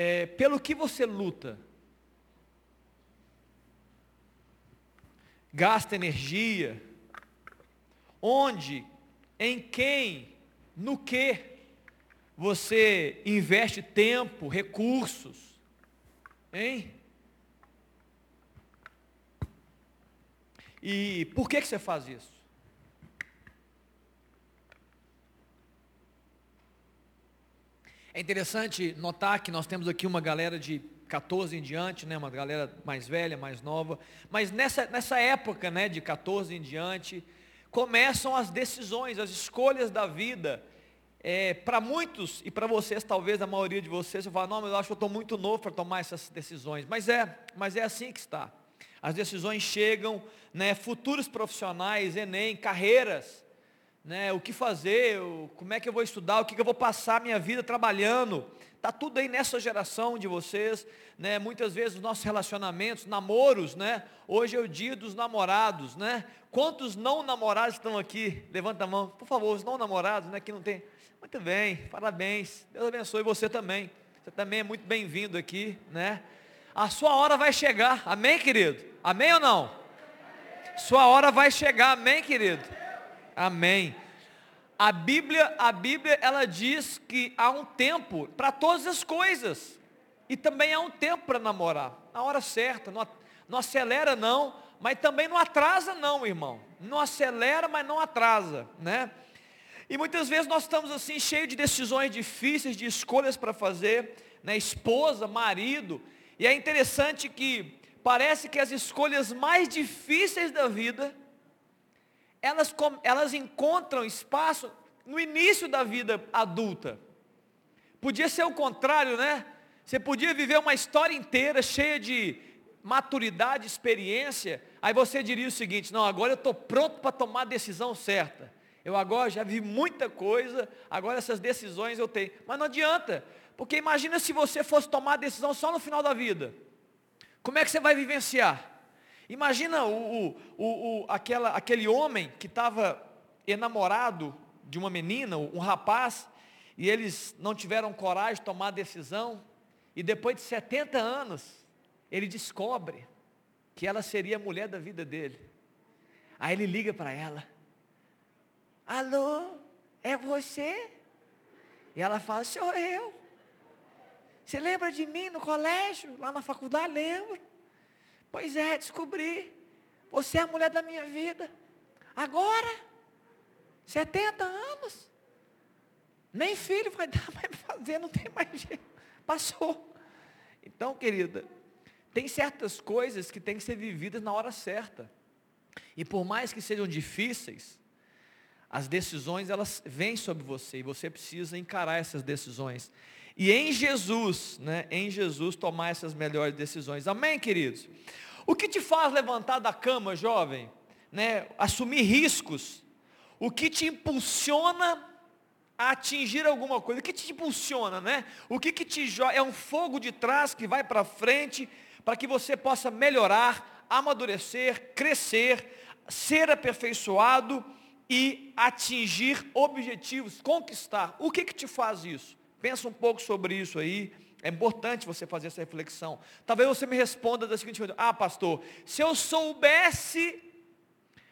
é, pelo que você luta. Gasta energia. Onde, em quem, no que você investe tempo, recursos. Hein? E por que, que você faz isso? É interessante notar que nós temos aqui uma galera de 14 em diante, né, uma galera mais velha, mais nova, mas nessa, nessa época né, de 14 em diante, começam as decisões, as escolhas da vida. É, para muitos, e para vocês, talvez a maioria de vocês, eu falo, não, mas eu acho que eu estou muito novo para tomar essas decisões. Mas é, mas é assim que está. As decisões chegam, né, futuros profissionais, Enem, carreiras, né, o que fazer, como é que eu vou estudar, o que, eu vou passar minha vida trabalhando. Está tudo aí nessa geração de vocês, né? Muitas vezes os nossos relacionamentos, namoros, né? Hoje é o dia dos namorados, né? Quantos não namorados estão aqui? Levanta a mão, por favor, os não namorados, né? Que não tem. Muito bem, parabéns. Deus abençoe você também. Você também é muito bem-vindo aqui, né? A sua hora vai chegar, amém, querido? Amém ou não? Sua hora vai chegar, amém, querido? Amém. A Bíblia, a Bíblia, ela diz que há um tempo para todas as coisas. E também há um tempo para namorar. Na hora certa, não, não acelera não, mas também não atrasa não, irmão. Não acelera, mas não atrasa, né? E muitas vezes nós estamos assim cheios de decisões difíceis, de escolhas para fazer, né? Esposa, marido. E é interessante que parece que as escolhas mais difíceis da vida elas, elas encontram espaço no início da vida adulta. Podia ser o contrário, né? Você podia viver uma história inteira cheia de maturidade, experiência, aí você diria o seguinte: não, agora eu estou pronto para tomar a decisão certa. Eu agora já vi muita coisa, agora essas decisões eu tenho. Mas não adianta, porque imagina se você fosse tomar a decisão só no final da vida. Como é que você vai vivenciar? Imagina o, o, o, aquela, aquele homem que estava enamorado de uma menina, um rapaz, e eles não tiveram coragem de tomar a decisão, e depois de 70 anos, ele descobre que ela seria a mulher da vida dele. Aí ele liga para ela: Alô, é você? E ela fala: Sou eu. Você lembra de mim no colégio, lá na faculdade? Lembro. Pois é, descobri. Você é a mulher da minha vida. Agora, 70 anos. Nem filho vai dar mais fazer, não tem mais jeito. Passou. Então, querida, tem certas coisas que têm que ser vividas na hora certa. E por mais que sejam difíceis, as decisões elas vêm sobre você e você precisa encarar essas decisões. E em Jesus, né, em Jesus tomar essas melhores decisões. Amém, queridos? O que te faz levantar da cama, jovem? Né, assumir riscos. O que te impulsiona a atingir alguma coisa? O que te impulsiona, né? O que, que te joga? É um fogo de trás que vai para frente para que você possa melhorar, amadurecer, crescer, ser aperfeiçoado e atingir objetivos, conquistar. O que, que te faz isso? Pensa um pouco sobre isso aí. É importante você fazer essa reflexão. Talvez você me responda da seguinte maneira: Ah, pastor, se eu soubesse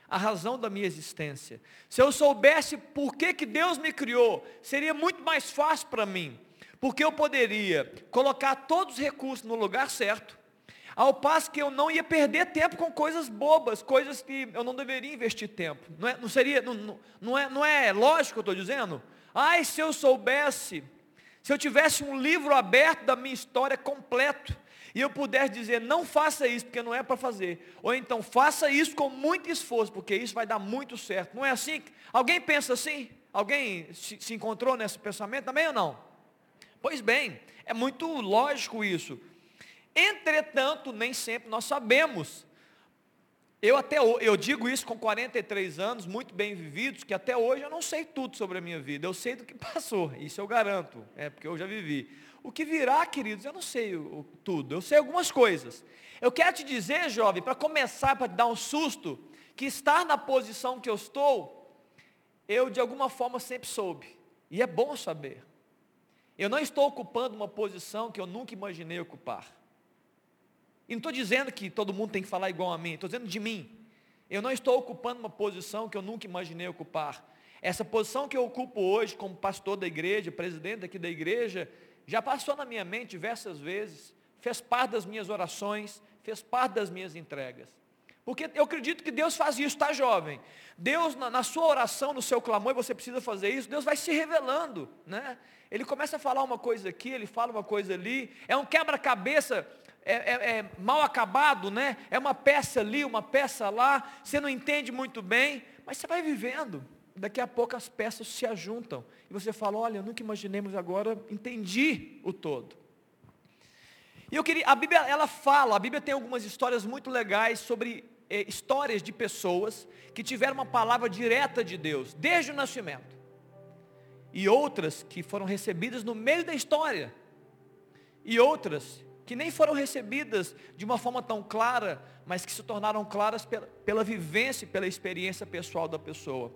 a razão da minha existência, se eu soubesse por que, que Deus me criou, seria muito mais fácil para mim, porque eu poderia colocar todos os recursos no lugar certo, ao passo que eu não ia perder tempo com coisas bobas, coisas que eu não deveria investir tempo. Não, é, não seria, não, não, é, não é lógico que eu estou dizendo? Ai, se eu soubesse se eu tivesse um livro aberto da minha história completo, e eu pudesse dizer, não faça isso, porque não é para fazer. Ou então, faça isso com muito esforço, porque isso vai dar muito certo. Não é assim? Alguém pensa assim? Alguém se, encontrou nesse pensamento também ou não? Pois bem, é muito lógico isso. Entretanto, nem sempre nós sabemos eu até eu digo isso com 43 anos, muito bem vividos, que até hoje eu não sei tudo sobre a minha vida. Eu sei do que passou, isso eu garanto, é porque eu já vivi. O que virá, queridos, eu não sei o, o, tudo. Eu sei algumas coisas. Eu quero te dizer, jovem, para começar, para te dar um susto, que estar na posição que eu estou, eu de alguma forma sempre soube. E é bom saber. Eu não estou ocupando uma posição que eu nunca imaginei ocupar. E não estou dizendo que todo mundo tem que falar igual a mim, estou dizendo de mim. Eu não estou ocupando uma posição que eu nunca imaginei ocupar. Essa posição que eu ocupo hoje como pastor da igreja, presidente aqui da igreja, já passou na minha mente diversas vezes, fez parte das minhas orações, fez parte das minhas entregas. Porque eu acredito que Deus faz isso, tá jovem? Deus, na, na, sua oração, no seu clamor, você precisa fazer isso, Deus vai se revelando, né? Ele começa a falar uma coisa aqui, ele fala uma coisa ali, é um quebra-cabeça é, é, é, mal acabado, né? É uma peça ali, uma peça lá, você não entende muito bem, mas você vai vivendo. Daqui a pouco as peças se ajuntam. E você fala, olha, nunca imaginei, mas agora entendi o todo. E eu queria, a Bíblia, ela fala, a Bíblia tem algumas histórias muito legais sobre eh, histórias de pessoas que tiveram uma palavra direta de Deus, desde o nascimento. E outras que foram recebidas no meio da história. E outras que nem foram recebidas de uma forma tão clara, mas que se tornaram claras pela, pela vivência e pela experiência pessoal da pessoa.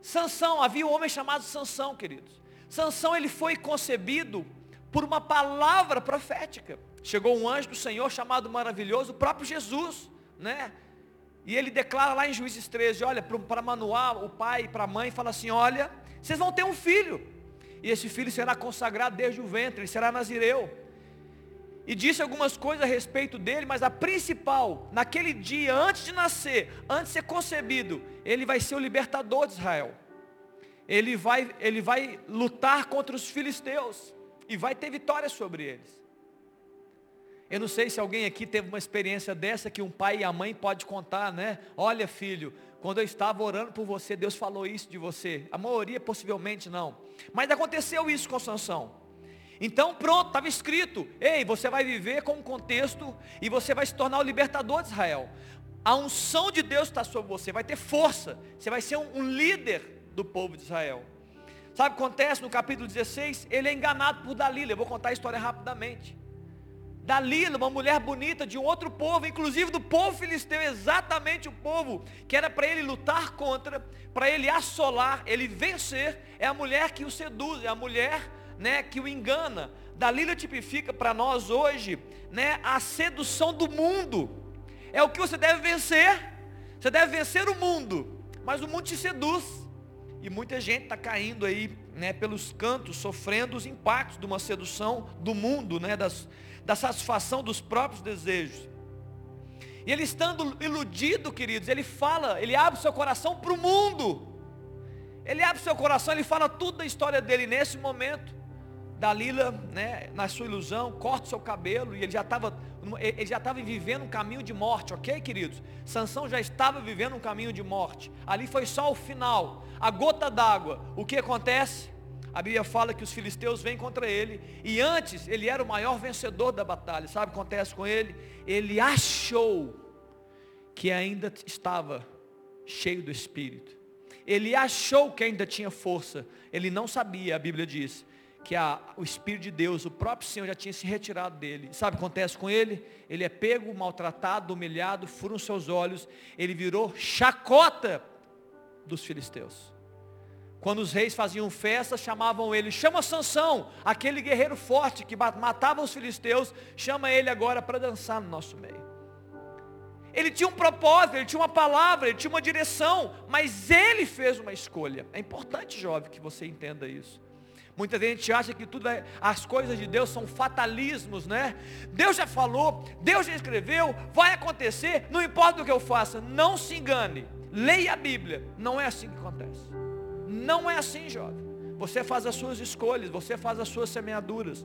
Sansão, havia um homem chamado Sansão, queridos. Sansão ele foi concebido por uma palavra profética. Chegou um anjo do Senhor chamado maravilhoso, o próprio Jesus, né? E ele declara lá em Juízes 13, olha, para Manuel, o pai e para a mãe, fala assim, olha, vocês vão ter um filho. E esse filho será consagrado desde o ventre, ele será nazireu e disse algumas coisas a respeito dele, mas a principal, naquele dia, antes de nascer, antes de ser concebido, ele vai ser o libertador de Israel. Ele vai, ele vai lutar contra os filisteus e vai ter vitória sobre eles. Eu não sei se alguém aqui teve uma experiência dessa que um pai e a mãe pode contar, né? Olha, filho, quando eu estava orando por você, Deus falou isso de você. A maioria possivelmente não. Mas aconteceu isso com Sansão. Então pronto, estava escrito, ei, você vai viver com um contexto e você vai se tornar o libertador de Israel. A unção de Deus está sobre você, vai ter força, você vai ser um, um líder do povo de Israel. Sabe o que acontece no capítulo 16? Ele é enganado por Dalila, eu vou contar a história rapidamente. Dalila, uma mulher bonita de um outro povo, inclusive do povo filisteu, exatamente o povo que era para ele lutar contra, para ele assolar, ele vencer, é a mulher que o seduz, é a mulher né, que o engana. Dalila tipifica para nós hoje, né, a sedução do mundo. É o que você deve vencer. Você deve vencer o mundo, mas o mundo te seduz. E muita gente está caindo aí, né, pelos cantos, sofrendo os impactos de uma sedução do mundo, né, das, da satisfação dos próprios desejos. E ele estando iludido, queridos, ele fala, ele abre seu coração para o mundo. Ele abre seu coração, ele fala tudo da história dele nesse momento. Dalila, né, na sua ilusão, corta o seu cabelo e ele já estava ele já estava vivendo um caminho de morte, ok, queridos? Sansão já estava vivendo um caminho de morte. Ali foi só o final, a gota d'água. O que acontece? A Bíblia fala que os filisteus vêm contra ele e antes ele era o maior vencedor da batalha. Sabe o que acontece com ele? Ele achou que ainda estava cheio do espírito. Ele achou que ainda tinha força. Ele não sabia, a Bíblia diz, que a, o Espírito de Deus, o próprio Senhor já tinha se retirado dele. Sabe o que acontece com ele? Ele é pego, maltratado, humilhado, furam seus olhos, ele virou chacota dos filisteus. Quando os reis faziam festa, chamavam ele, chama Sansão, aquele guerreiro forte que matava os filisteus, chama ele agora para dançar no nosso meio. Ele tinha um propósito, ele tinha uma palavra, ele tinha uma direção, mas ele fez uma escolha. É importante, jovem, que você entenda isso. Muita gente acha que tudo é, as coisas de Deus são fatalismos, né? Deus já falou, Deus já escreveu, vai acontecer, não importa o que eu faça, não se engane. Leia a Bíblia, não é assim que acontece. Não é assim, jovem. Você faz as suas escolhas, você faz as suas semeaduras.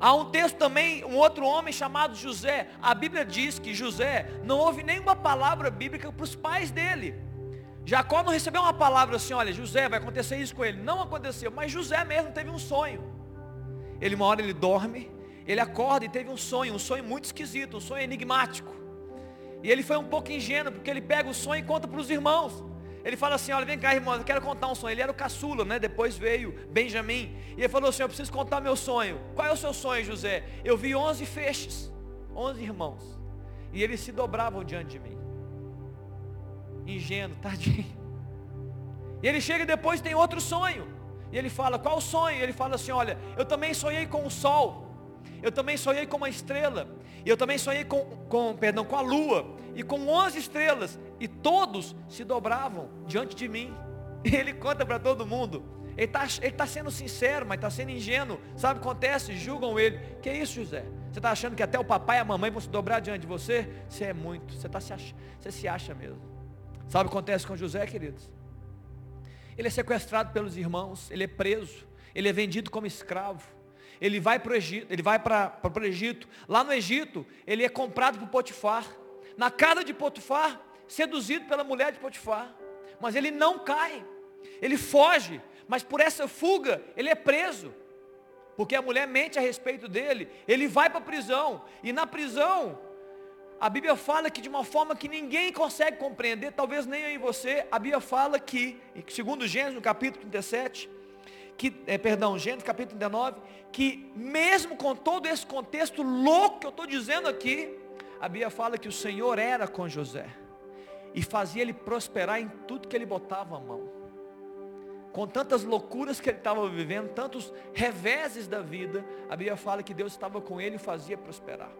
Há um texto também, um outro homem chamado José. A Bíblia diz que José não houve nenhuma palavra bíblica para os pais dele. Jacó não recebeu uma palavra assim, olha, José, vai acontecer isso com ele. Não aconteceu, mas José mesmo teve um sonho. Ele uma hora ele dorme, ele acorda e teve um sonho, um sonho muito esquisito, um sonho enigmático. E ele foi um pouco ingênuo, porque ele pega o sonho e conta para os irmãos. Ele fala assim, olha, vem cá irmão, eu quero contar um sonho. Ele era o caçula, né? Depois veio Benjamim. E ele falou assim, eu preciso contar meu sonho. Qual é o seu sonho, José? Eu vi onze feixes, onze irmãos. E eles se dobravam diante de mim ingênuo, tadinho. E ele chega e depois tem outro sonho. E ele fala, qual sonho? Ele fala assim, olha, eu também sonhei com o sol, eu também sonhei com uma estrela, e eu também sonhei com, com, perdão, com a lua, e com onze estrelas, e todos se dobravam diante de mim. E ele conta para todo mundo. Ele está tá sendo sincero, mas está sendo ingênuo. Sabe o que acontece? Julgam ele. Que é isso, José? Você está achando que até o papai e a mamãe vão se dobrar diante de você? Você é muito. Você, tá se, você se acha mesmo. Sabe o que acontece com José, queridos? Ele é sequestrado pelos irmãos, ele é preso, ele é vendido como escravo. Ele vai para o Egito, ele vai para o Egito. Lá no Egito, ele é comprado por Potifar. Na casa de Potifar, seduzido pela mulher de Potifar. Mas ele não cai. Ele foge, mas por essa fuga, ele é preso. Porque a mulher mente a respeito dele. Ele vai para a prisão. E na prisão, a Bíblia fala que de uma forma que ninguém consegue compreender, talvez nem eu e você, a Bíblia fala que, segundo Gênesis, no capítulo 37, que, é, perdão, Gênesis capítulo 39, que mesmo com todo esse contexto louco que eu estou dizendo aqui, a Bíblia fala que o Senhor era com José e fazia ele prosperar em tudo que ele botava a mão. Com tantas loucuras que ele estava vivendo, tantos reveses da vida, a Bíblia fala que Deus estava com ele e fazia prosperar.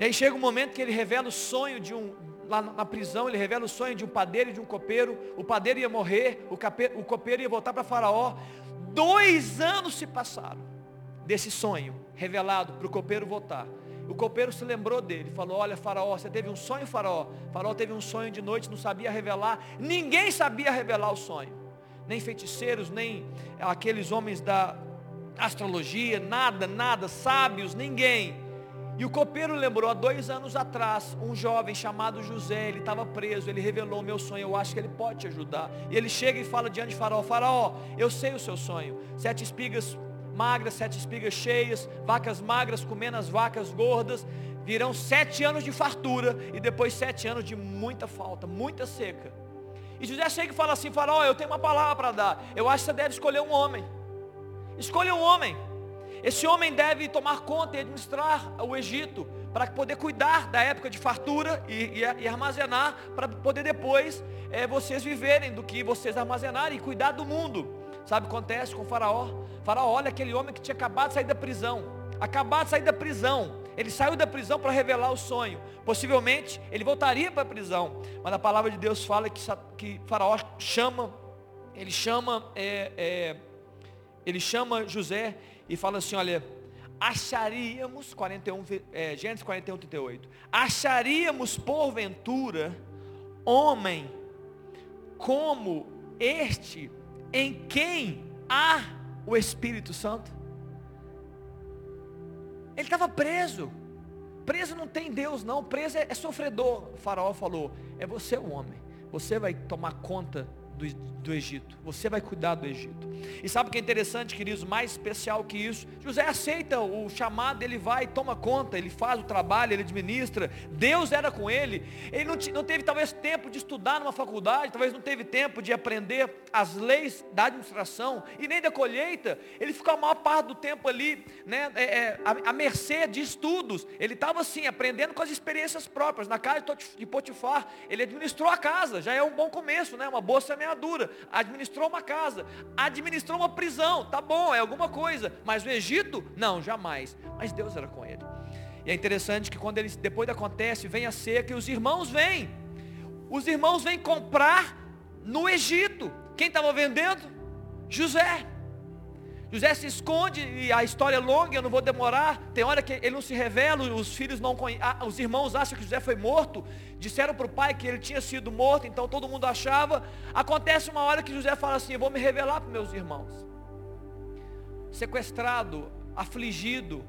E aí chega um momento que ele revela o sonho de um, lá na prisão, ele revela o sonho de um padeiro e de um copeiro. O padeiro ia morrer, o, cape, o copeiro ia voltar para Faraó. Dois anos se passaram desse sonho revelado para o copeiro voltar. O copeiro se lembrou dele, falou: Olha, Faraó, você teve um sonho, Faraó. Faraó teve um sonho de noite, não sabia revelar. Ninguém sabia revelar o sonho, nem feiticeiros, nem aqueles homens da astrologia, nada, nada, sábios, ninguém. E o copeiro lembrou, há dois anos atrás, um jovem chamado José, ele estava preso, ele revelou meu sonho, eu acho que ele pode te ajudar. E ele chega e fala diante de faraó, faraó, eu sei o seu sonho, sete espigas magras, sete espigas cheias, vacas magras comendo as vacas gordas, virão sete anos de fartura e depois sete anos de muita falta, muita seca. E José chega e fala assim, faraó, eu tenho uma palavra para dar, eu acho que você deve escolher um homem. Escolha um homem. Esse homem deve tomar conta e administrar o Egito para poder cuidar da época de fartura e, e, e armazenar para poder depois é, vocês viverem do que vocês armazenarem e cuidar do mundo. Sabe o que acontece com o faraó? O faraó olha aquele homem que tinha acabado de sair da prisão. Acabado de sair da prisão. Ele saiu da prisão para revelar o sonho. Possivelmente ele voltaria para a prisão. Mas a palavra de Deus fala que, que faraó chama, ele chama, é, é, ele chama José e fala assim, olha, acharíamos, 41, é, Gênesis 41, 38, acharíamos porventura homem como este em quem há o Espírito Santo? Ele estava preso. Preso não tem Deus não, preso é, é sofredor. O faraó falou, é você o homem. Você vai tomar conta do, do Egito. Você vai cuidar do Egito. E sabe o que é interessante, queridos? Mais especial que isso. José aceita o chamado, ele vai, toma conta, ele faz o trabalho, ele administra. Deus era com ele. Ele não, não teve talvez tempo de estudar numa faculdade, talvez não teve tempo de aprender as leis da administração e nem da colheita. Ele ficou a maior parte do tempo ali, né, é, é, mercê de estudos. Ele estava assim, aprendendo com as experiências próprias. Na casa de Potifar, ele administrou a casa, já é um bom começo, né? uma boa semeadura semeadura, administrou uma casa, administrou uma prisão, tá bom, é alguma coisa, mas o Egito, não, jamais. Mas Deus era com ele. E é interessante que quando ele, depois acontece, vem a seca e os irmãos vêm. Os irmãos vêm comprar no Egito. Quem estava vendendo? José. José se esconde e a história é longa, eu não vou demorar. Tem hora que ele não se revela, os filhos não conhecem, os irmãos acham que José foi morto. Disseram para o pai que ele tinha sido morto, então todo mundo achava. Acontece uma hora que José fala assim: Eu vou me revelar para meus irmãos. Sequestrado, afligido,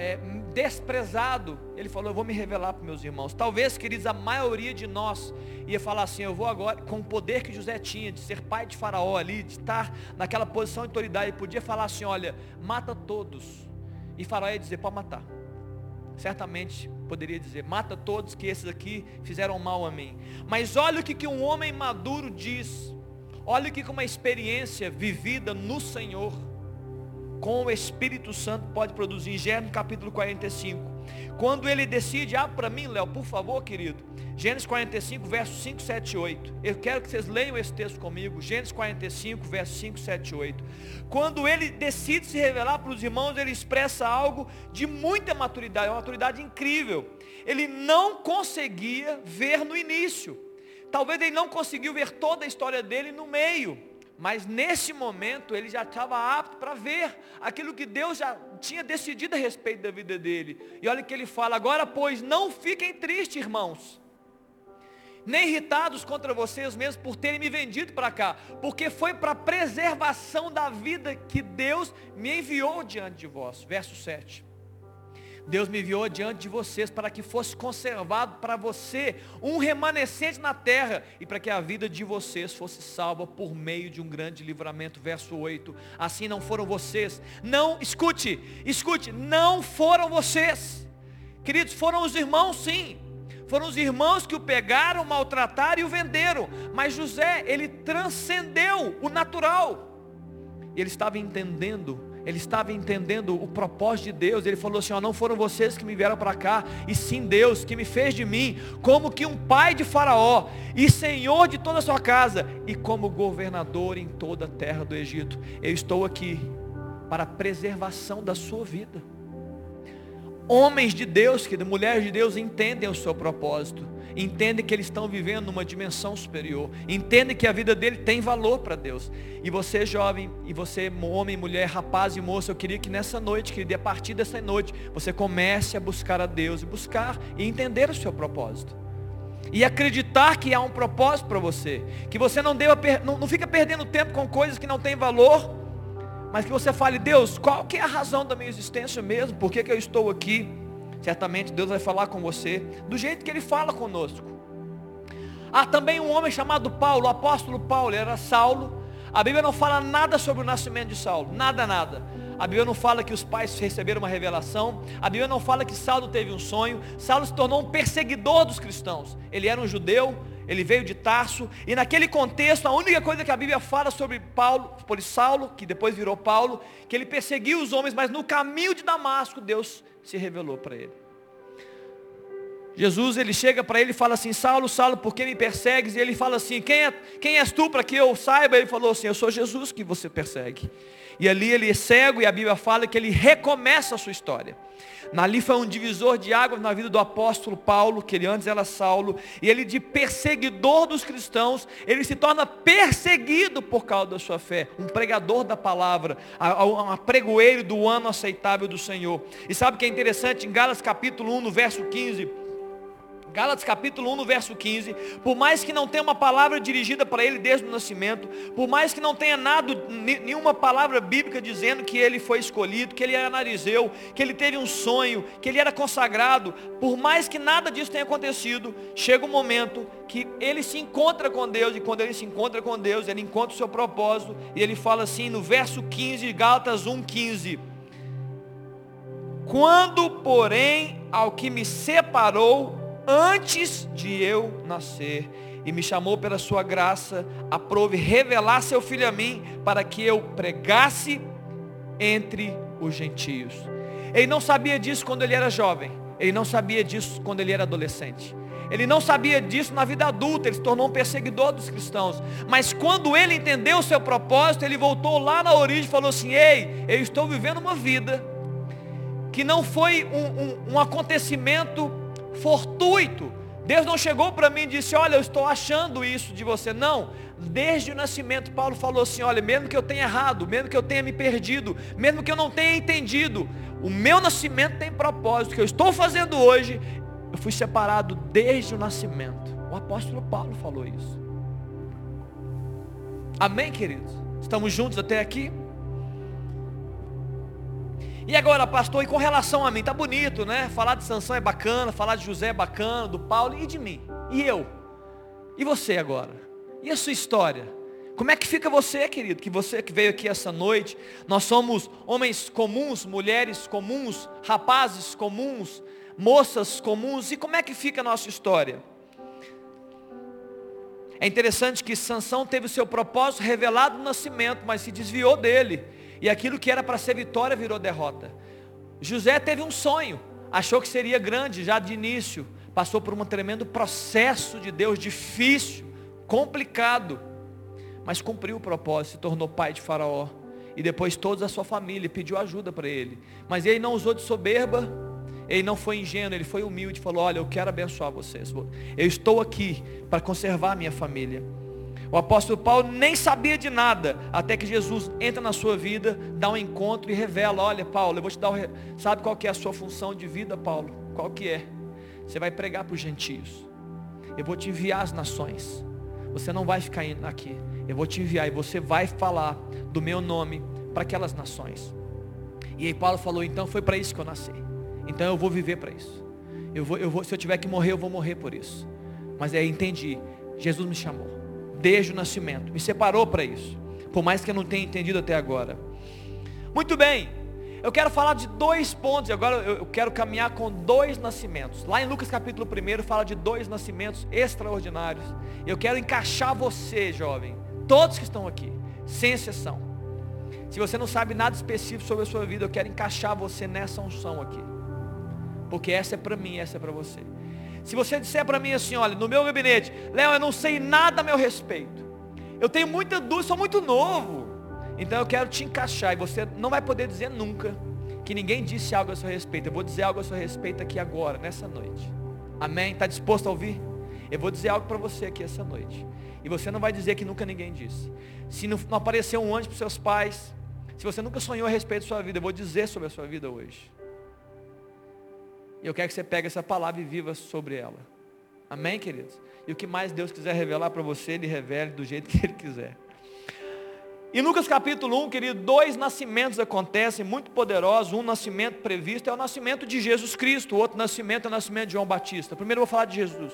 é, desprezado, ele falou: Eu vou me revelar para meus irmãos. Talvez, queridos, a maioria de nós ia falar assim: Eu vou agora, com o poder que José tinha, de ser pai de Faraó ali, de estar naquela posição de autoridade, podia falar assim: Olha, mata todos. E Faraó ia dizer: Pode matar. Certamente poderia dizer: Mata todos, que esses aqui fizeram mal a mim. Mas olha o que, que um homem maduro diz. Olha o que, que uma experiência vivida no Senhor com o Espírito Santo pode produzir. Gênesis capítulo 45. Quando ele decide, abre para mim, Léo, por favor, querido. Gênesis 45, versos 5, 7 e 8. Eu quero que vocês leiam esse texto comigo. Gênesis 45, versos 5, 7 e 8. Quando ele decide se revelar para os irmãos, ele expressa algo de muita maturidade, uma maturidade incrível. Ele não conseguia ver no início. Talvez ele não conseguiu ver toda a história dele no meio. Mas nesse momento ele já estava apto para ver aquilo que Deus já tinha decidido a respeito da vida dele. E olha o que ele fala, agora pois não fiquem tristes, irmãos nem irritados contra vocês mesmos por terem me vendido para cá, porque foi para a preservação da vida que Deus me enviou diante de vós. Verso 7. Deus me enviou diante de vocês para que fosse conservado para você um remanescente na terra e para que a vida de vocês fosse salva por meio de um grande livramento. Verso 8. Assim não foram vocês. Não, escute, escute, não foram vocês. Queridos, foram os irmãos sim foram os irmãos que o pegaram, maltrataram e o venderam. Mas José, ele transcendeu o natural. Ele estava entendendo, ele estava entendendo o propósito de Deus. Ele falou assim: ó, não foram vocês que me vieram para cá, e sim Deus que me fez de mim, como que um pai de Faraó, e senhor de toda a sua casa, e como governador em toda a terra do Egito. Eu estou aqui para a preservação da sua vida. Homens de Deus, que mulheres de Deus entendem o seu propósito, entendem que eles estão vivendo numa dimensão superior, entendem que a vida dele tem valor para Deus. E você jovem, e você homem, mulher, rapaz e moça, eu queria que nessa noite, que a partir dessa noite, você comece a buscar a Deus e buscar e entender o seu propósito. E acreditar que há um propósito para você, que você não deva não, não fica perdendo tempo com coisas que não têm valor mas que você fale, Deus, qual que é a razão da minha existência mesmo? Por que, que eu estou aqui? Certamente Deus vai falar com você do jeito que Ele fala conosco. Há também um homem chamado Paulo, o apóstolo Paulo, ele era Saulo. A Bíblia não fala nada sobre o nascimento de Saulo, nada, nada. A Bíblia não fala que os pais receberam uma revelação. A Bíblia não fala que Saulo teve um sonho. Saulo se tornou um perseguidor dos cristãos. Ele era um judeu, ele veio de Tarso, e naquele contexto, a única coisa que a Bíblia fala sobre Paulo, por Saulo, que depois virou Paulo, que ele perseguiu os homens, mas no caminho de Damasco, Deus se revelou para ele. Jesus, ele chega para ele e fala assim, Saulo, Saulo, por que me persegues? E ele fala assim, quem, é, quem és tu para que eu saiba? Ele falou assim, eu sou Jesus que você persegue. E ali ele é cego e a Bíblia fala que ele recomeça a sua história. Ali foi um divisor de águas na vida do apóstolo Paulo, que ele antes era Saulo, e ele de perseguidor dos cristãos, ele se torna perseguido por causa da sua fé, um pregador da palavra, um pregoeiro do ano aceitável do Senhor. E sabe o que é interessante? Em Gálatas capítulo 1, no verso 15, Gálatas capítulo 1, no verso 15, por mais que não tenha uma palavra dirigida para ele desde o nascimento, por mais que não tenha nada, nenhuma palavra bíblica dizendo que ele foi escolhido, que ele era narizeu, que ele teve um sonho, que ele era consagrado, por mais que nada disso tenha acontecido, chega um momento que ele se encontra com Deus, e quando ele se encontra com Deus, ele encontra o seu propósito, e ele fala assim no verso 15, Gálatas 1, 15, quando porém ao que me separou antes de eu nascer e me chamou pela sua graça, aprove revelar seu filho a mim para que eu pregasse entre os gentios. Ele não sabia disso quando ele era jovem, ele não sabia disso quando ele era adolescente. Ele não sabia disso na vida adulta, ele se tornou um perseguidor dos cristãos. Mas quando ele entendeu o seu propósito, ele voltou lá na origem e falou assim: Ei, eu estou vivendo uma vida que não foi um, um, um acontecimento fortuito. Deus não chegou para mim e disse, olha, eu estou achando isso de você. Não. Desde o nascimento, Paulo falou assim, olha, mesmo que eu tenha errado, mesmo que eu tenha me perdido, mesmo que eu não tenha entendido, o meu nascimento tem propósito. O que eu estou fazendo hoje, eu fui separado desde o nascimento. O apóstolo Paulo falou isso. Amém, queridos? Estamos juntos até aqui? E agora, pastor, e com relação a mim, tá bonito, né? Falar de Sansão é bacana, falar de José é bacana, do Paulo e de mim. E eu? E você agora? E a sua história? Como é que fica você, querido? Que você que veio aqui essa noite, nós somos homens comuns, mulheres comuns, rapazes comuns, moças comuns. E como é que fica a nossa história? É interessante que Sansão teve o seu propósito revelado no nascimento, mas se desviou dele. E aquilo que era para ser vitória virou derrota. José teve um sonho, achou que seria grande já de início, passou por um tremendo processo de Deus difícil, complicado, mas cumpriu o propósito, se tornou pai de Faraó. E depois toda a sua família pediu ajuda para ele. Mas ele não usou de soberba, ele não foi ingênuo, ele foi humilde, falou: Olha, eu quero abençoar vocês. Eu estou aqui para conservar a minha família. O apóstolo Paulo nem sabia de nada, até que Jesus entra na sua vida, dá um encontro e revela: Olha, Paulo, eu vou te dar. Um... Sabe qual que é a sua função de vida, Paulo? Qual que é? Você vai pregar para os gentios. Eu vou te enviar às nações. Você não vai ficar aqui. Eu vou te enviar e você vai falar do meu nome para aquelas nações. E aí Paulo falou, então foi para isso que eu nasci. Então eu vou viver para isso. Eu vou, eu vou, se eu tiver que morrer, eu vou morrer por isso. Mas aí entendi. Jesus me chamou. Desde o nascimento. Me separou para isso. Por mais que eu não tenha entendido até agora. Muito bem. Eu quero falar de dois pontos, agora eu quero caminhar com dois nascimentos. Lá em Lucas capítulo 1 fala de dois nascimentos extraordinários. Eu quero encaixar você, jovem, todos que estão aqui, sem exceção. Se você não sabe nada específico sobre a sua vida, eu quero encaixar você nessa unção aqui. Porque essa é para mim, essa é para você. Se você disser para mim assim, olha, no meu gabinete, Léo, eu não sei nada a meu respeito. Eu tenho muita dúvida, sou muito novo. Então eu quero te encaixar e você não vai poder dizer nunca que ninguém disse algo a seu respeito. Eu vou dizer algo a seu respeito aqui agora, nessa noite. Amém? Está disposto a ouvir? Eu vou dizer algo para você aqui essa noite. E você não vai dizer que nunca ninguém disse. Se não, apareceu um anjo para seus pais, se você nunca sonhou a respeito da sua vida, eu vou dizer sobre a sua vida hoje. E eu quero que você pegue essa palavra e viva sobre ela. Amém, queridos? E o que mais Deus quiser revelar para você, Ele revele do jeito que Ele quiser. Em Lucas capítulo 1, querido, dois nascimentos acontecem muito poderosos. Um nascimento previsto é o nascimento de Jesus Cristo, o outro nascimento é o nascimento de João Batista. Primeiro eu vou falar de Jesus.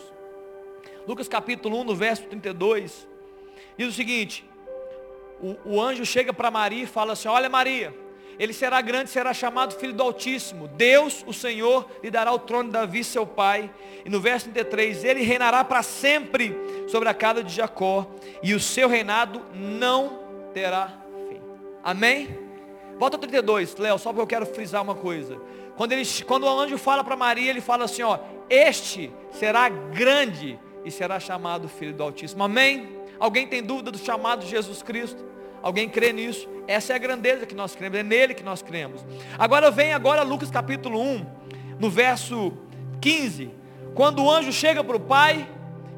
Lucas capítulo 1, no verso 32, diz o seguinte: o, o anjo chega para Maria e fala assim: Olha, Maria, ele será grande, será chamado filho do Altíssimo. Deus, o Senhor, lhe dará o trono de Davi, seu pai. E no verso 33, ele reinará para sempre sobre a casa de Jacó, e o seu reinado não terá fim. Amém? Volta ao 32, Léo, só porque eu quero frisar uma coisa. Quando, ele, quando o anjo fala para Maria, ele fala assim, ó, este será grande e será chamado Filho do Altíssimo. Amém? Alguém tem dúvida do chamado de Jesus Cristo? Alguém crê nisso? Essa é a grandeza que nós cremos, é nele que nós cremos. Agora vem agora Lucas capítulo 1, no verso 15, quando o anjo chega para o pai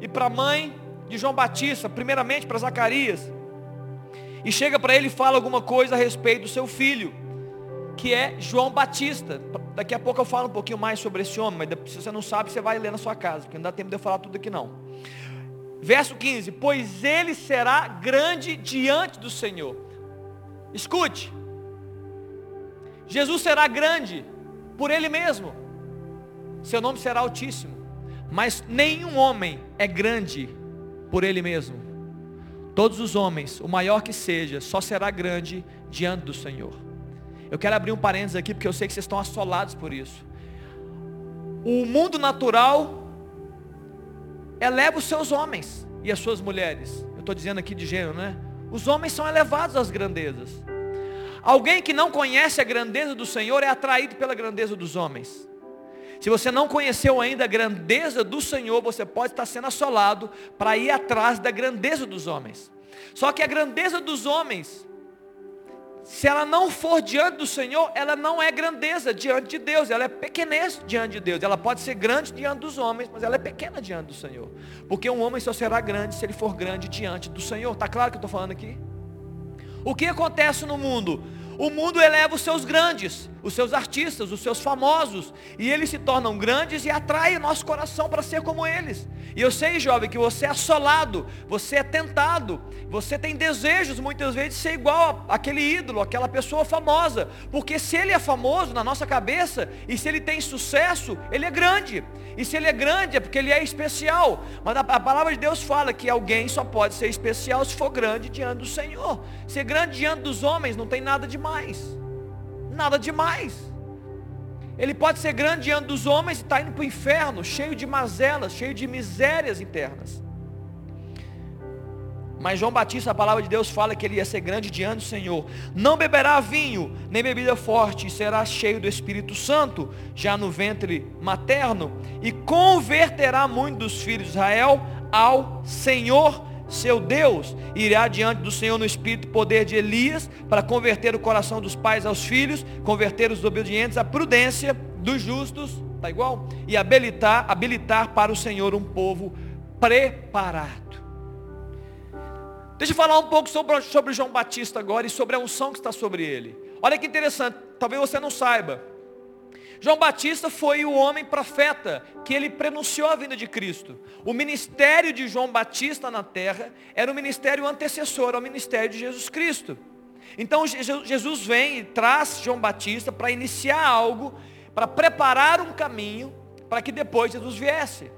e para a mãe de João Batista, primeiramente para Zacarias, e chega para ele e fala alguma coisa a respeito do seu filho, que é João Batista. Daqui a pouco eu falo um pouquinho mais sobre esse homem, mas se você não sabe, você vai ler na sua casa, porque não dá tempo de eu falar tudo aqui não. Verso 15: Pois ele será grande diante do Senhor. Escute, Jesus será grande por ele mesmo, seu nome será altíssimo, mas nenhum homem é grande por ele mesmo. Todos os homens, o maior que seja, só será grande diante do Senhor. Eu quero abrir um parênteses aqui, porque eu sei que vocês estão assolados por isso. O mundo natural eleva os seus homens e as suas mulheres. Eu estou dizendo aqui de gênero, né? Os homens são elevados às grandezas. Alguém que não conhece a grandeza do Senhor é atraído pela grandeza dos homens. Se você não conheceu ainda a grandeza do Senhor, você pode estar sendo assolado para ir atrás da grandeza dos homens. Só que a grandeza dos homens, se ela não for diante do Senhor, ela não é grandeza diante de Deus, ela é pequenez diante de Deus. Ela pode ser grande diante dos homens, mas ela é pequena diante do Senhor. Porque um homem só será grande se ele for grande diante do Senhor. Está claro que eu estou falando aqui? O que acontece no mundo? O mundo eleva os seus grandes, os seus artistas, os seus famosos, e eles se tornam grandes e atraem nosso coração para ser como eles. E eu sei, jovem, que você é assolado, você é tentado, você tem desejos muitas vezes de ser igual àquele ídolo, aquela pessoa famosa, porque se ele é famoso na nossa cabeça, e se ele tem sucesso, ele é grande. E se ele é grande é porque ele é especial. Mas a, a palavra de Deus fala que alguém só pode ser especial se for grande diante do Senhor. Ser grande diante dos homens não tem nada demais. Nada demais. Ele pode ser grande diante dos homens e está indo para o inferno, cheio de mazelas, cheio de misérias internas. Mas João Batista, a palavra de Deus fala que ele ia ser grande diante do Senhor. Não beberá vinho, nem bebida forte, e será cheio do Espírito Santo, já no ventre materno, e converterá muitos dos filhos de Israel ao Senhor seu Deus. Irá diante do Senhor no espírito e poder de Elias, para converter o coração dos pais aos filhos, converter os obedientes à prudência dos justos, tá igual? E habilitar, habilitar para o Senhor um povo preparado. Deixa eu falar um pouco sobre, sobre João Batista agora e sobre a unção que está sobre ele. Olha que interessante, talvez você não saiba. João Batista foi o homem profeta que ele prenunciou a vinda de Cristo. O ministério de João Batista na terra era o ministério antecessor ao ministério de Jesus Cristo. Então Jesus vem e traz João Batista para iniciar algo, para preparar um caminho para que depois Jesus viesse.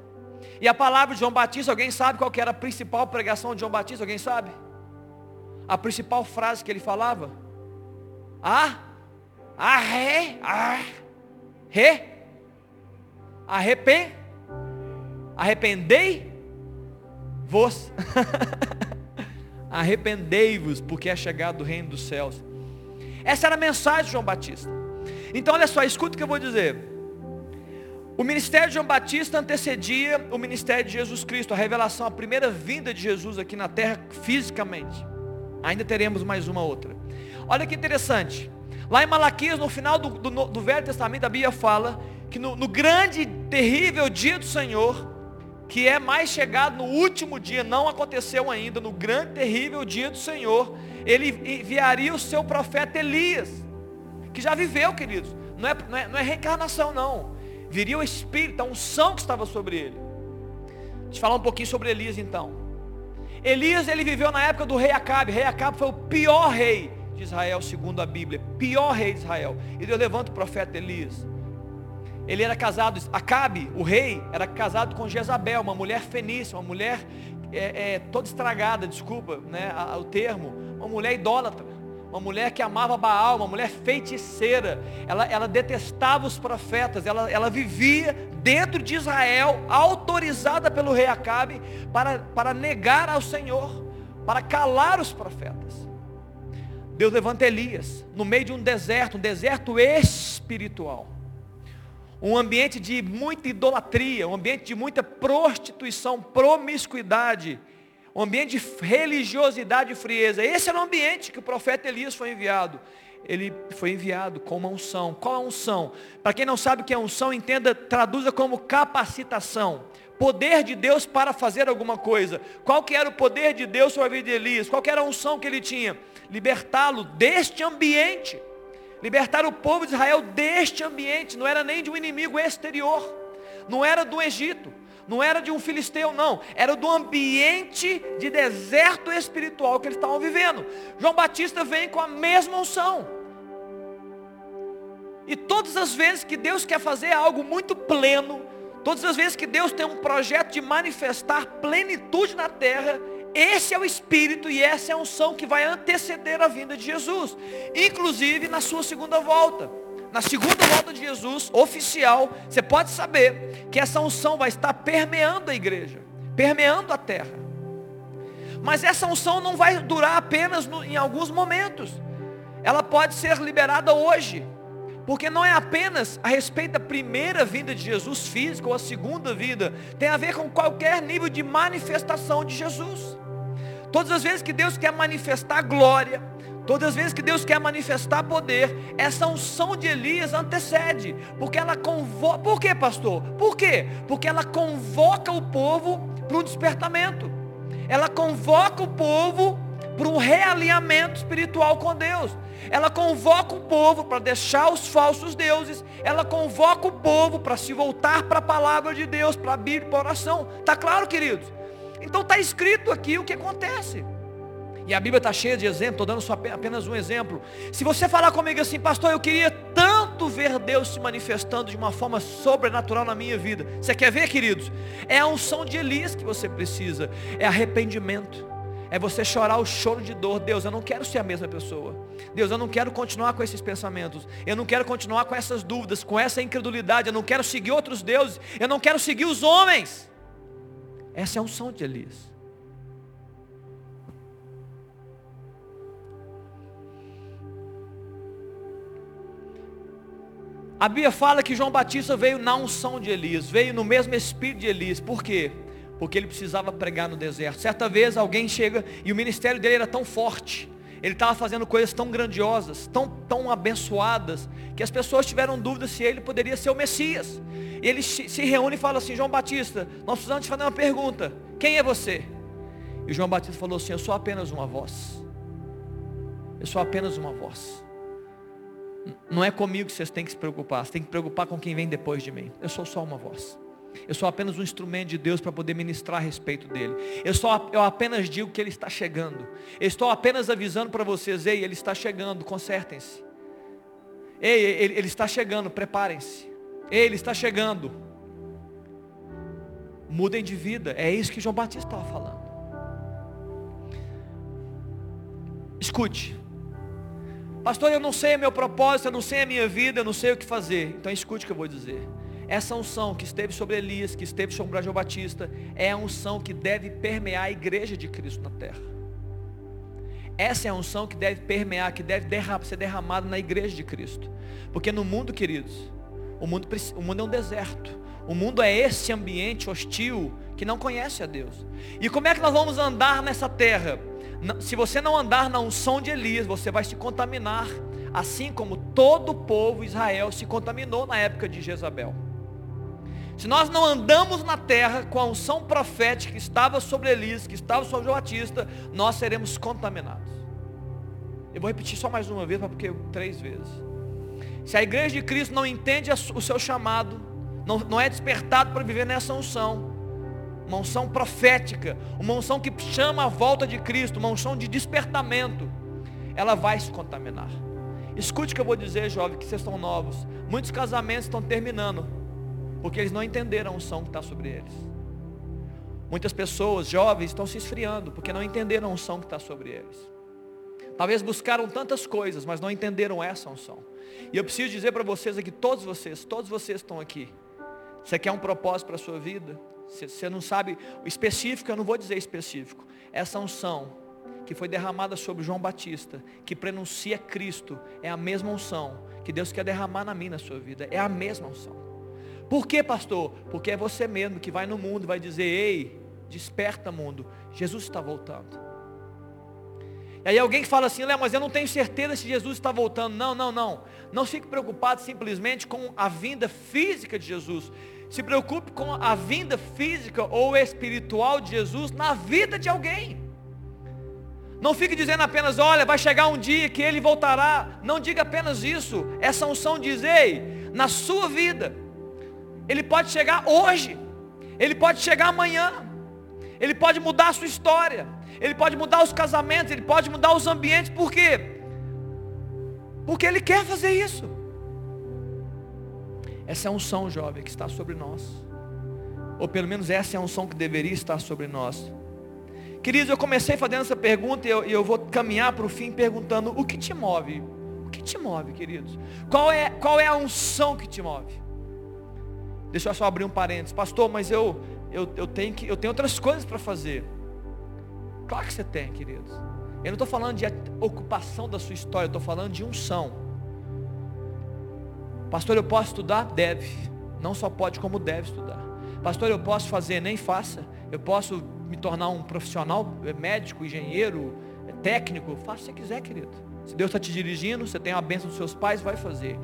E a palavra de João Batista, alguém sabe qual era a principal pregação de João Batista? Alguém sabe? A principal frase que ele falava? Ah, ah, ré, ah, re, arrepend, arrependei-vos, arrependei-vos, porque é chegado o reino dos céus. Essa era a mensagem de João Batista. Então olha só, escuta o que eu vou dizer. O ministério de João Batista antecedia o ministério de Jesus Cristo, a revelação, a primeira vinda de Jesus aqui na terra fisicamente. Ainda teremos mais uma outra. Olha que interessante. Lá em Malaquias, no final do, do, do Velho Testamento, a Bíblia fala que no, no grande, terrível dia do Senhor, que é mais chegado no último dia, não aconteceu ainda, no grande, terrível dia do Senhor, ele enviaria o seu profeta Elias, que já viveu, queridos. Não é, não é, não é reencarnação, não viria o Espírito, a unção que estava sobre ele. Deixa eu falar um pouquinho sobre Elias então. Elias ele viveu na época do rei Acabe. Rei Acabe foi o pior rei de Israel, segundo a Bíblia. Pior rei de Israel. E Deus levanta o profeta Elias. Ele era casado, Acabe, o rei, era casado com Jezabel, uma mulher fenícia, uma mulher é, é, toda estragada, desculpa né, o termo, uma mulher idólatra uma mulher que amava Baal, uma mulher feiticeira, ela, ela detestava os profetas, ela, ela vivia dentro de Israel, autorizada pelo rei Acabe, para, para negar ao Senhor, para calar os profetas. Deus levanta Elias, no meio de um deserto, um deserto espiritual. Um ambiente de muita idolatria, um ambiente de muita prostituição, promiscuidade, um ambiente de religiosidade e frieza. Esse era o ambiente que o profeta Elias foi enviado. Ele foi enviado com uma unção. Qual a unção? Para quem não sabe o que é unção, entenda, traduza como capacitação. Poder de Deus para fazer alguma coisa. Qual que era o poder de Deus sobre a vida de Elias? Qual que era a unção que ele tinha? Libertá-lo deste ambiente. Libertar o povo de Israel deste ambiente. Não era nem de um inimigo exterior. Não era do Egito não era de um filisteu, não. Era do ambiente de deserto espiritual que eles estavam vivendo. João Batista vem com a mesma unção. E todas as vezes que Deus quer fazer algo muito pleno, todas as vezes que Deus tem um projeto de manifestar plenitude na terra, esse é o Espírito e essa é a unção que vai anteceder a vinda de Jesus, inclusive na sua segunda volta na segunda volta de Jesus, oficial, você pode saber que essa unção vai estar permeando a igreja, permeando a terra. Mas essa unção não vai durar apenas no, em alguns momentos. Ela pode ser liberada hoje. Porque não é apenas a respeito da primeira vinda de Jesus física ou a segunda vida. Tem a ver com qualquer nível de manifestação de Jesus. Todas as vezes que Deus quer manifestar glória, Todas as vezes que Deus quer manifestar poder, essa unção de Elias antecede, porque ela convoca. Por quê, pastor? Por quê? Porque ela convoca o povo para um despertamento. Ela convoca o povo para um realinhamento espiritual com Deus. Ela convoca o povo para deixar os falsos deuses. Ela convoca o povo para se voltar para a palavra de Deus, para a Bíblia, para a oração. Está claro, queridos? Então está escrito aqui o que acontece. E a Bíblia está cheia de exemplos, estou dando só apenas um exemplo. Se você falar comigo assim, pastor, eu queria tanto ver Deus se manifestando de uma forma sobrenatural na minha vida. Você quer ver, queridos? É a unção de Elias que você precisa. É arrependimento. É você chorar o choro de dor. Deus, eu não quero ser a mesma pessoa. Deus, eu não quero continuar com esses pensamentos. Eu não quero continuar com essas dúvidas, com essa incredulidade. Eu não quero seguir outros deuses. Eu não quero seguir os homens. Essa é a unção de Elias. A Bíblia fala que João Batista veio na unção de Elias, veio no mesmo espírito de Elias. Por quê? Porque ele precisava pregar no deserto. Certa vez alguém chega e o ministério dele era tão forte, ele estava fazendo coisas tão grandiosas, tão, tão abençoadas, que as pessoas tiveram dúvida se ele poderia ser o Messias. E ele se reúne e fala assim, João Batista, nós precisamos te fazer uma pergunta. Quem é você? E João Batista falou assim, eu sou apenas uma voz. Eu sou apenas uma voz. Não é comigo que vocês têm que se preocupar, vocês têm que se preocupar com quem vem depois de mim. Eu sou só uma voz. Eu sou apenas um instrumento de Deus para poder ministrar a respeito dele. Eu, só, eu apenas digo que ele está chegando. Eu estou apenas avisando para vocês, ei, ele está chegando, consertem-se. Ei, ele, ele está chegando, preparem-se. Ei, ele está chegando. Mudem de vida. É isso que João Batista estava falando. Escute. Pastor, eu não sei o meu propósito, eu não sei a minha vida, eu não sei o que fazer. Então escute o que eu vou dizer. Essa unção que esteve sobre Elias, que esteve sobre João Batista, é a unção que deve permear a igreja de Cristo na terra. Essa é a unção que deve permear, que deve ser derramada na igreja de Cristo. Porque no mundo, queridos, o mundo, o mundo é um deserto. O mundo é esse ambiente hostil que não conhece a Deus. E como é que nós vamos andar nessa terra? se você não andar na unção de Elias, você vai se contaminar, assim como todo o povo Israel se contaminou na época de Jezabel. Se nós não andamos na terra com a unção profética que estava sobre Elias, que estava sobre João Batista, nós seremos contaminados. Eu vou repetir só mais uma vez, porque três vezes. Se a igreja de Cristo não entende o seu chamado, não, não é despertado para viver nessa unção, uma unção profética, uma unção que chama a volta de Cristo, uma unção de despertamento, ela vai se contaminar. Escute o que eu vou dizer, jovem, que vocês estão novos. Muitos casamentos estão terminando, porque eles não entenderam a unção que está sobre eles. Muitas pessoas, jovens, estão se esfriando, porque não entenderam a unção que está sobre eles. Talvez buscaram tantas coisas, mas não entenderam essa unção. E eu preciso dizer para vocês aqui, todos vocês, todos vocês estão aqui. Você quer um propósito para a sua vida? Você não sabe, o específico, eu não vou dizer específico. Essa unção que foi derramada sobre João Batista, que prenuncia Cristo, é a mesma unção que Deus quer derramar na minha, na sua vida. É a mesma unção. Por que, pastor? Porque é você mesmo que vai no mundo e vai dizer, ei, desperta mundo, Jesus está voltando. E aí alguém fala assim, Léo, mas eu não tenho certeza se Jesus está voltando. Não, não, não. Não fique preocupado simplesmente com a vinda física de Jesus. Se preocupe com a vinda física ou espiritual de Jesus na vida de alguém. Não fique dizendo apenas, olha, vai chegar um dia que ele voltará. Não diga apenas isso. Essa unção diz, ei, na sua vida. Ele pode chegar hoje. Ele pode chegar amanhã. Ele pode mudar a sua história. Ele pode mudar os casamentos. Ele pode mudar os ambientes. Por quê? Porque Ele quer fazer isso. Essa é a unção, jovem, que está sobre nós. Ou pelo menos essa é a unção que deveria estar sobre nós. Queridos, eu comecei fazendo essa pergunta e eu, eu vou caminhar para o fim perguntando, o que te move? O que te move, queridos? Qual é, qual é a unção que te move? Deixa eu só abrir um parênteses. Pastor, mas eu, eu, eu, tenho, que, eu tenho outras coisas para fazer. Claro que você tem, queridos. Eu não estou falando de ocupação da sua história, eu estou falando de unção. Pastor, eu posso estudar? Deve. Não só pode, como deve estudar. Pastor, eu posso fazer? Nem faça. Eu posso me tornar um profissional, eh, médico, engenheiro, eh, técnico? Faça se quiser, querido. Se Deus está te dirigindo, você tem a bênção dos seus pais, vai fazer.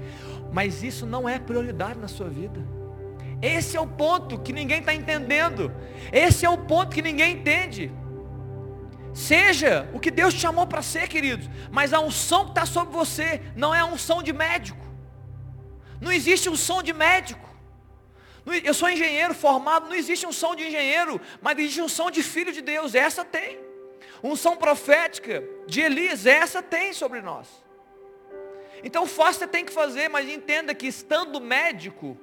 Mas isso não é prioridade na sua vida. Esse é o ponto que ninguém está entendendo. Esse é o ponto que ninguém entende. Seja o que Deus te chamou para ser, queridos. Mas a unção que está sobre você não é a unção de médico. Não existe som de médico. Eu sou engenheiro formado, não existe um som de engenheiro, mas existe som de filho de Deus. Essa tem. Som profética de Elias, essa tem sobre nós. Então faça você tem que fazer, mas entenda que estando médico,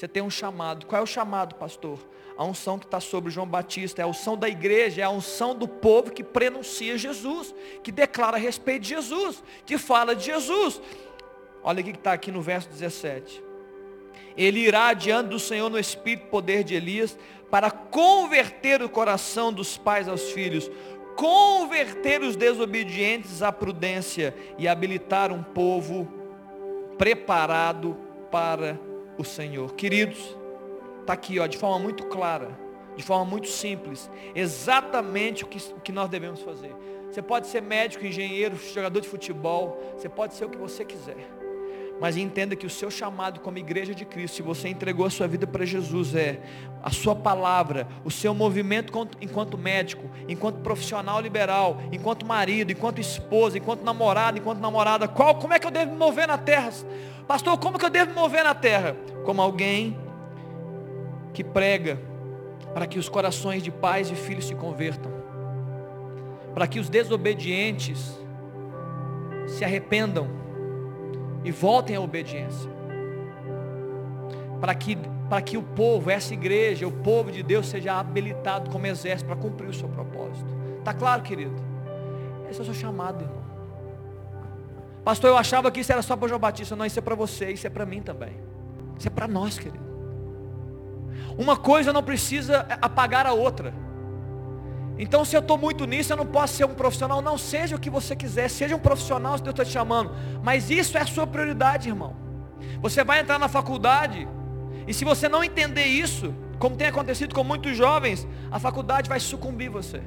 você tem um chamado. Qual é o chamado, pastor? A unção que está sobre João Batista, é a unção da igreja, é a unção do povo que prenuncia Jesus, que declara a respeito de Jesus, que fala de Jesus. Olha o que está aqui no verso 17. Ele irá diante do Senhor no espírito poder de Elias, para converter o coração dos pais aos filhos, converter os desobedientes à prudência e habilitar um povo preparado para o Senhor. Queridos, está aqui, ó, de forma muito clara, de forma muito simples, exatamente o que, o que nós devemos fazer. Você pode ser médico, engenheiro, jogador de futebol, você pode ser o que você quiser. Mas entenda que o seu chamado como igreja de Cristo, se você entregou a sua vida para Jesus, é a sua palavra, o seu movimento enquanto médico, enquanto profissional liberal, enquanto marido, enquanto esposa, enquanto namorado, enquanto namorada. Qual, como é que eu devo me mover na terra? Pastor, como que eu devo me mover na terra? Como alguém que prega para que os corações de pais e filhos se convertam, para que os desobedientes se arrependam e voltem à obediência. Para que, para que o povo, essa igreja, o povo de Deus seja habilitado como exército para cumprir o seu propósito. Está claro, querido? Esse é o seu chamado, irmão. Pastor, eu achava que isso era só para João Batista. Não, isso é para você, isso é para mim também. Isso é para nós, querido. Uma coisa não precisa apagar a outra. Então, se eu estou muito nisso, eu não posso ser um profissional. Não, seja o que você quiser, seja um profissional se Deus está te chamando. Mas isso é a sua prioridade, irmão. Você vai entrar na faculdade, e se você não entender isso, como tem acontecido com muitos jovens, a faculdade vai sucumbir você.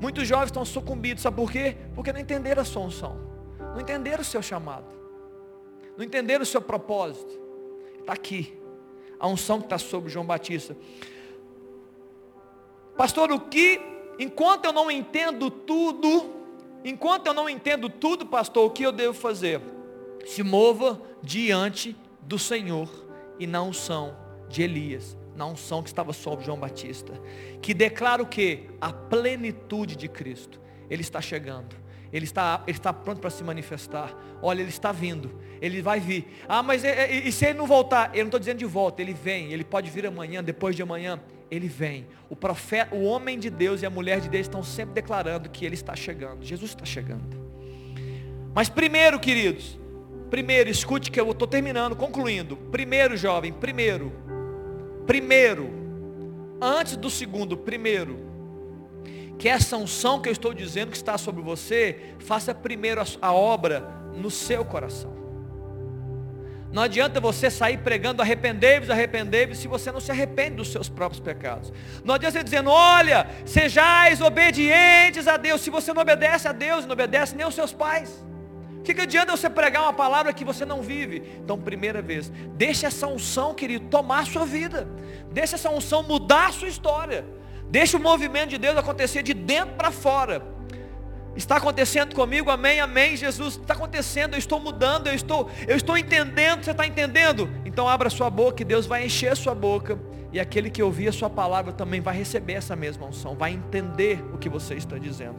Muitos jovens estão sucumbidos, sabe por quê? Porque não entenderam a sua unção, não entenderam o seu chamado, não entenderam o seu propósito. Está aqui, a unção que está sobre João Batista. Pastor, o que enquanto eu não entendo tudo, enquanto eu não entendo tudo, pastor, o que eu devo fazer? Se mova diante do Senhor e na unção de Elias, na unção que estava sobre João Batista, que declara o que? A plenitude de Cristo. Ele está chegando. Ele está, ele está pronto para se manifestar. Olha, ele está vindo. Ele vai vir. Ah, mas e, e, e se ele não voltar? Eu não estou dizendo de volta. Ele vem. Ele pode vir amanhã, depois de amanhã ele vem. O profeta, o homem de Deus e a mulher de Deus estão sempre declarando que ele está chegando. Jesus está chegando. Mas primeiro, queridos, primeiro, escute que eu estou terminando, concluindo. Primeiro, jovem, primeiro, primeiro, antes do segundo, primeiro, que essa unção que eu estou dizendo que está sobre você, faça primeiro a, a obra no seu coração. Não adianta você sair pregando arrependei-vos, arrependei-vos, se você não se arrepende dos seus próprios pecados. Não adianta você dizendo, olha, sejais obedientes a Deus, se você não obedece a Deus, não obedece nem aos seus pais. O que, que adianta você pregar uma palavra que você não vive? Então, primeira vez, deixe essa unção, querido, tomar a sua vida. Deixe essa unção mudar a sua história. Deixe o movimento de Deus acontecer de dentro para fora. Está acontecendo comigo, amém, amém, Jesus, está acontecendo, eu estou mudando, eu estou, eu estou entendendo, você está entendendo? Então abra sua boca e Deus vai encher sua boca. E aquele que ouvir a sua palavra também vai receber essa mesma unção, vai entender o que você está dizendo.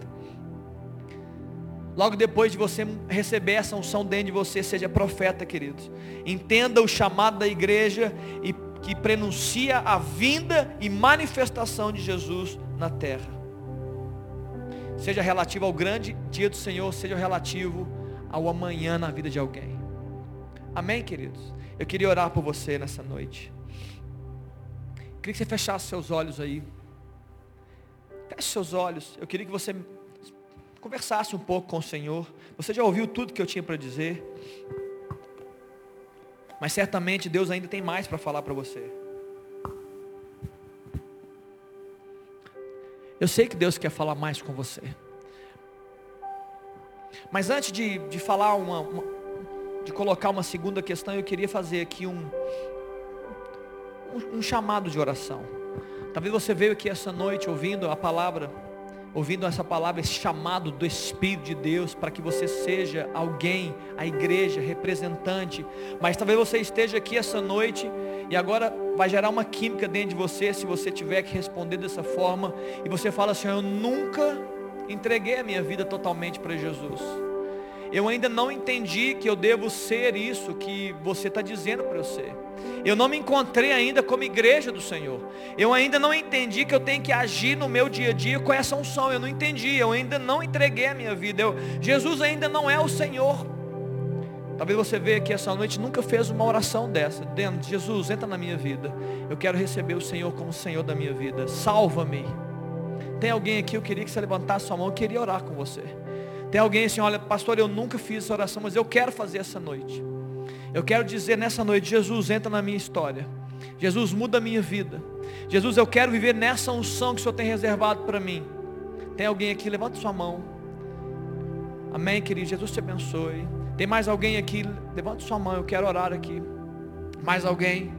Logo depois de você receber essa unção dentro de você, seja profeta, queridos. Entenda o chamado da igreja e que prenuncia a vinda e manifestação de Jesus na terra seja relativo ao grande dia do Senhor, seja relativo ao amanhã na vida de alguém. Amém, queridos? Eu queria orar por você nessa noite. queria que você fechasse seus olhos aí. Feche seus olhos. Eu queria que você conversasse um pouco com o Senhor. Você já ouviu tudo que eu tinha para dizer. Mas certamente Deus ainda tem mais para falar para você. Eu sei que Deus quer falar mais com você. Mas antes de, de falar uma, uma, de colocar uma segunda questão, eu queria fazer aqui um, um, um chamado de oração. Talvez você veio aqui essa noite ouvindo a palavra ouvindo essa palavra, esse chamado do Espírito de Deus para que você seja alguém, a igreja, representante. Mas talvez você esteja aqui essa noite e agora vai gerar uma química dentro de você se você tiver que responder dessa forma e você fala assim: Eu nunca entreguei a minha vida totalmente para Jesus. Eu ainda não entendi que eu devo ser isso que você está dizendo para eu ser. Eu não me encontrei ainda como igreja do Senhor. Eu ainda não entendi que eu tenho que agir no meu dia a dia com essa unção. Eu não entendi. Eu ainda não entreguei a minha vida. Eu, Jesus ainda não é o Senhor. Talvez você veja aqui essa noite nunca fez uma oração dessa. Dentro, Jesus, entra na minha vida. Eu quero receber o Senhor como Senhor da minha vida. Salva-me. Tem alguém aqui, eu queria que você levantasse sua mão, eu queria orar com você. Tem alguém assim, olha, pastor, eu nunca fiz essa oração, mas eu quero fazer essa noite. Eu quero dizer nessa noite, Jesus entra na minha história. Jesus muda a minha vida. Jesus, eu quero viver nessa unção que o Senhor tem reservado para mim. Tem alguém aqui? Levanta sua mão. Amém, querido. Jesus te abençoe. Tem mais alguém aqui? Levanta sua mão. Eu quero orar aqui. Mais alguém?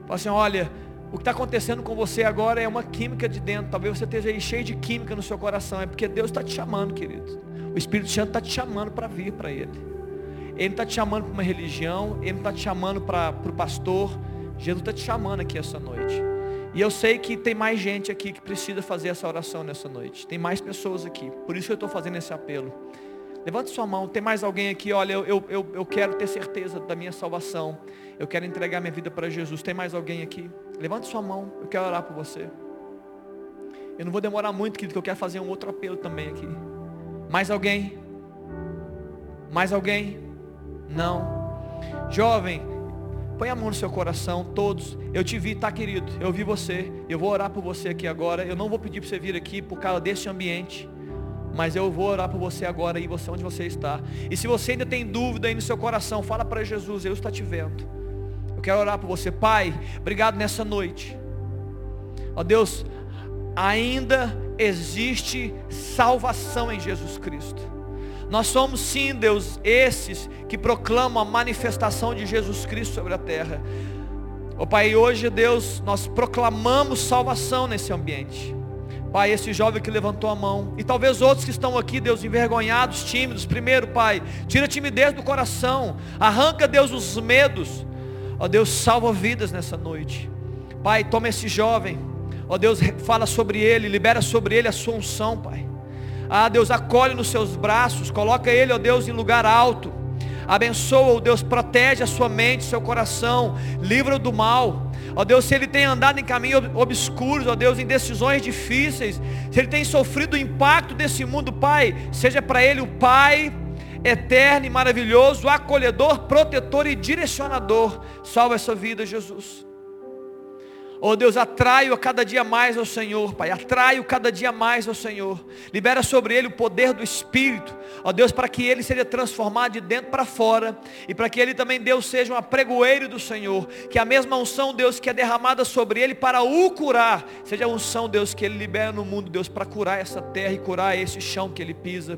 Fala assim: olha, o que está acontecendo com você agora é uma química de dentro. Talvez você esteja aí cheio de química no seu coração. É porque Deus está te chamando, querido. O Espírito Santo está te chamando para vir para Ele. Ele está te chamando para uma religião. Ele está te chamando para o pastor. Jesus está te chamando aqui essa noite. E eu sei que tem mais gente aqui que precisa fazer essa oração nessa noite. Tem mais pessoas aqui. Por isso eu estou fazendo esse apelo. Levante sua mão. Tem mais alguém aqui? Olha, eu, eu, eu quero ter certeza da minha salvação. Eu quero entregar minha vida para Jesus. Tem mais alguém aqui? Levante sua mão. Eu quero orar por você. Eu não vou demorar muito, querido, que eu quero fazer um outro apelo também aqui. Mais alguém? Mais alguém? Não. Jovem, põe a mão no seu coração, todos. Eu te vi, tá, querido? Eu vi você. Eu vou orar por você aqui agora. Eu não vou pedir para você vir aqui por causa desse ambiente. Mas eu vou orar por você agora e você onde você está. E se você ainda tem dúvida aí no seu coração, fala para Jesus, eu está te vendo. Eu quero orar por você, Pai. Obrigado nessa noite. Ó Deus, ainda existe salvação em Jesus Cristo. Nós somos sim, Deus, esses que proclamam a manifestação de Jesus Cristo sobre a terra. Ó Pai, hoje, Deus, nós proclamamos salvação nesse ambiente. Pai, esse jovem que levantou a mão, e talvez outros que estão aqui, Deus, envergonhados, tímidos. Primeiro, Pai, tira a timidez do coração, arranca, Deus, os medos. Ó Deus, salva vidas nessa noite. Pai, toma esse jovem, ó Deus, fala sobre ele, libera sobre ele a sua unção, Pai. Ah, Deus, acolhe nos seus braços, coloca ele, ó Deus, em lugar alto. Abençoa, ó Deus, protege a sua mente, seu coração, livra-o do mal. Ó Deus, se ele tem andado em caminhos obscuros, ó Deus, em decisões difíceis, se ele tem sofrido o impacto desse mundo, Pai, seja para ele o Pai eterno e maravilhoso, acolhedor, protetor e direcionador. Salva essa vida, Jesus. Oh Deus, atraio a cada dia mais ao Senhor, Pai. Atraio cada dia mais ao Senhor. Libera sobre ele o poder do Espírito. Ó oh Deus, para que ele seja transformado de dentro para fora. E para que ele também, Deus, seja um apregoeiro do Senhor. Que a mesma unção, Deus, que é derramada sobre ele para o curar, seja a unção, Deus, que ele libera no mundo, Deus, para curar essa terra e curar esse chão que ele pisa.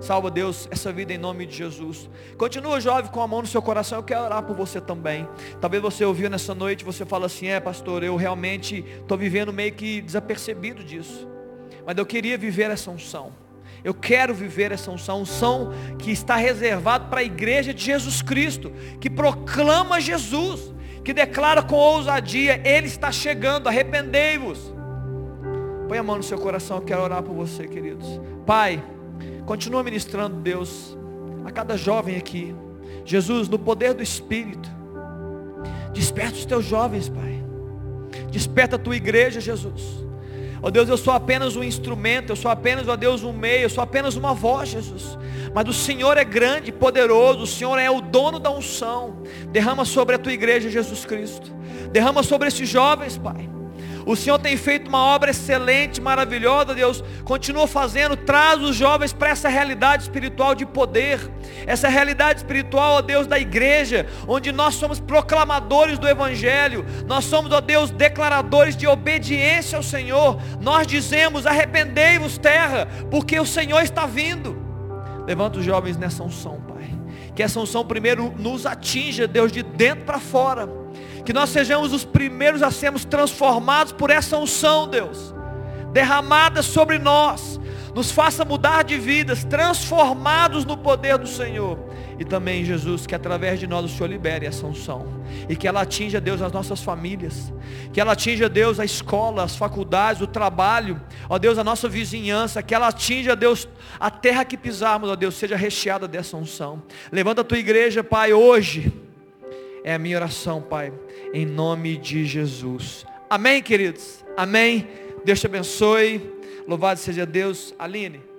Salva, Deus, essa vida em nome de Jesus. Continua, jovem, com a mão no seu coração. Eu quero orar por você também. Talvez você ouviu nessa noite, você fala assim, é pastor, eu realmente estou vivendo meio que desapercebido disso. Mas eu queria viver essa unção. Eu quero viver essa unção, unção que está reservado para a igreja de Jesus Cristo, que proclama Jesus, que declara com ousadia, Ele está chegando, arrependei-vos. Põe a mão no seu coração, eu quero orar por você, queridos. Pai, continua ministrando, Deus, a cada jovem aqui. Jesus, no poder do Espírito, desperta os teus jovens, Pai. Desperta a tua igreja, Jesus. Ó oh Deus, eu sou apenas um instrumento, eu sou apenas, ó oh Deus, um meio, eu sou apenas uma voz, Jesus. Mas o Senhor é grande, poderoso, o Senhor é o dono da unção. Derrama sobre a tua igreja, Jesus Cristo. Derrama sobre esses jovens, Pai. O Senhor tem feito uma obra excelente, maravilhosa, Deus. Continua fazendo, traz os jovens para essa realidade espiritual de poder. Essa realidade espiritual, ó Deus, da igreja, onde nós somos proclamadores do Evangelho. Nós somos, ó Deus, declaradores de obediência ao Senhor. Nós dizemos, arrependei-vos terra, porque o Senhor está vindo. Levanta os jovens nessa unção, Pai. Que essa unção primeiro nos atinja, Deus, de dentro para fora que nós sejamos os primeiros a sermos transformados por essa unção, Deus, derramada sobre nós, nos faça mudar de vidas, transformados no poder do Senhor. E também, Jesus, que através de nós o Senhor libere essa unção. E que ela atinja, Deus, as nossas famílias. Que ela atinja, Deus, a escola, as faculdades, o trabalho. Ó Deus, a nossa vizinhança. Que ela atinja, Deus, a terra que pisarmos, ó Deus, seja recheada dessa unção. Levanta a tua igreja, Pai, hoje. É a minha oração, Pai em nome de Jesus. Amém, queridos? Amém. Deus te abençoe. Louvado seja Deus. Aline.